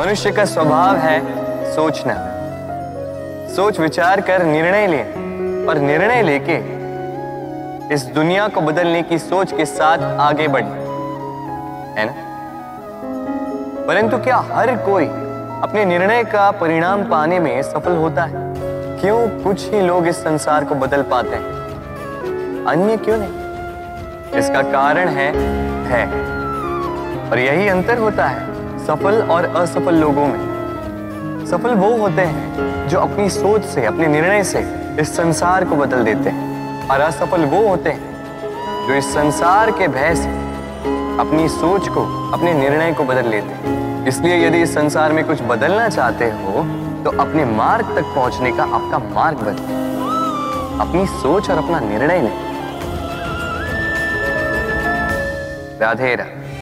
मनुष्य का स्वभाव है सोचना। सोच, विचार कर निर्णय ले, और निर्णय लेके इस दुनिया को बदलने की सोच के साथ आगे बढ़े। है ना? परंतु क्या हर कोई अपने निर्णय का परिणाम पाने में सफल होता है? क्यों कुछ ही लोग इस संसार को बदल पाते हैं? अन्य क्यों नहीं? इसका कारण है है। और यही अंतर होता है। सफल और असफल लोगों में। सफल वो होते हैं जो अपनी सोच से, अपने निर्णय से इस संसार को बदल देते हैं। और असफल वो होते हैं जो इस संसार के भय से अपनी सोच को, अपने निर्णय को बदल लेते हैं। इसलिए यदि इस संसार में कुछ बदलना चाहते हो तो अपने मार्ग तक पहुँचने का आपका मार्ग बदले अपनी सोच और अपना निर्णय लें। राधे राधे।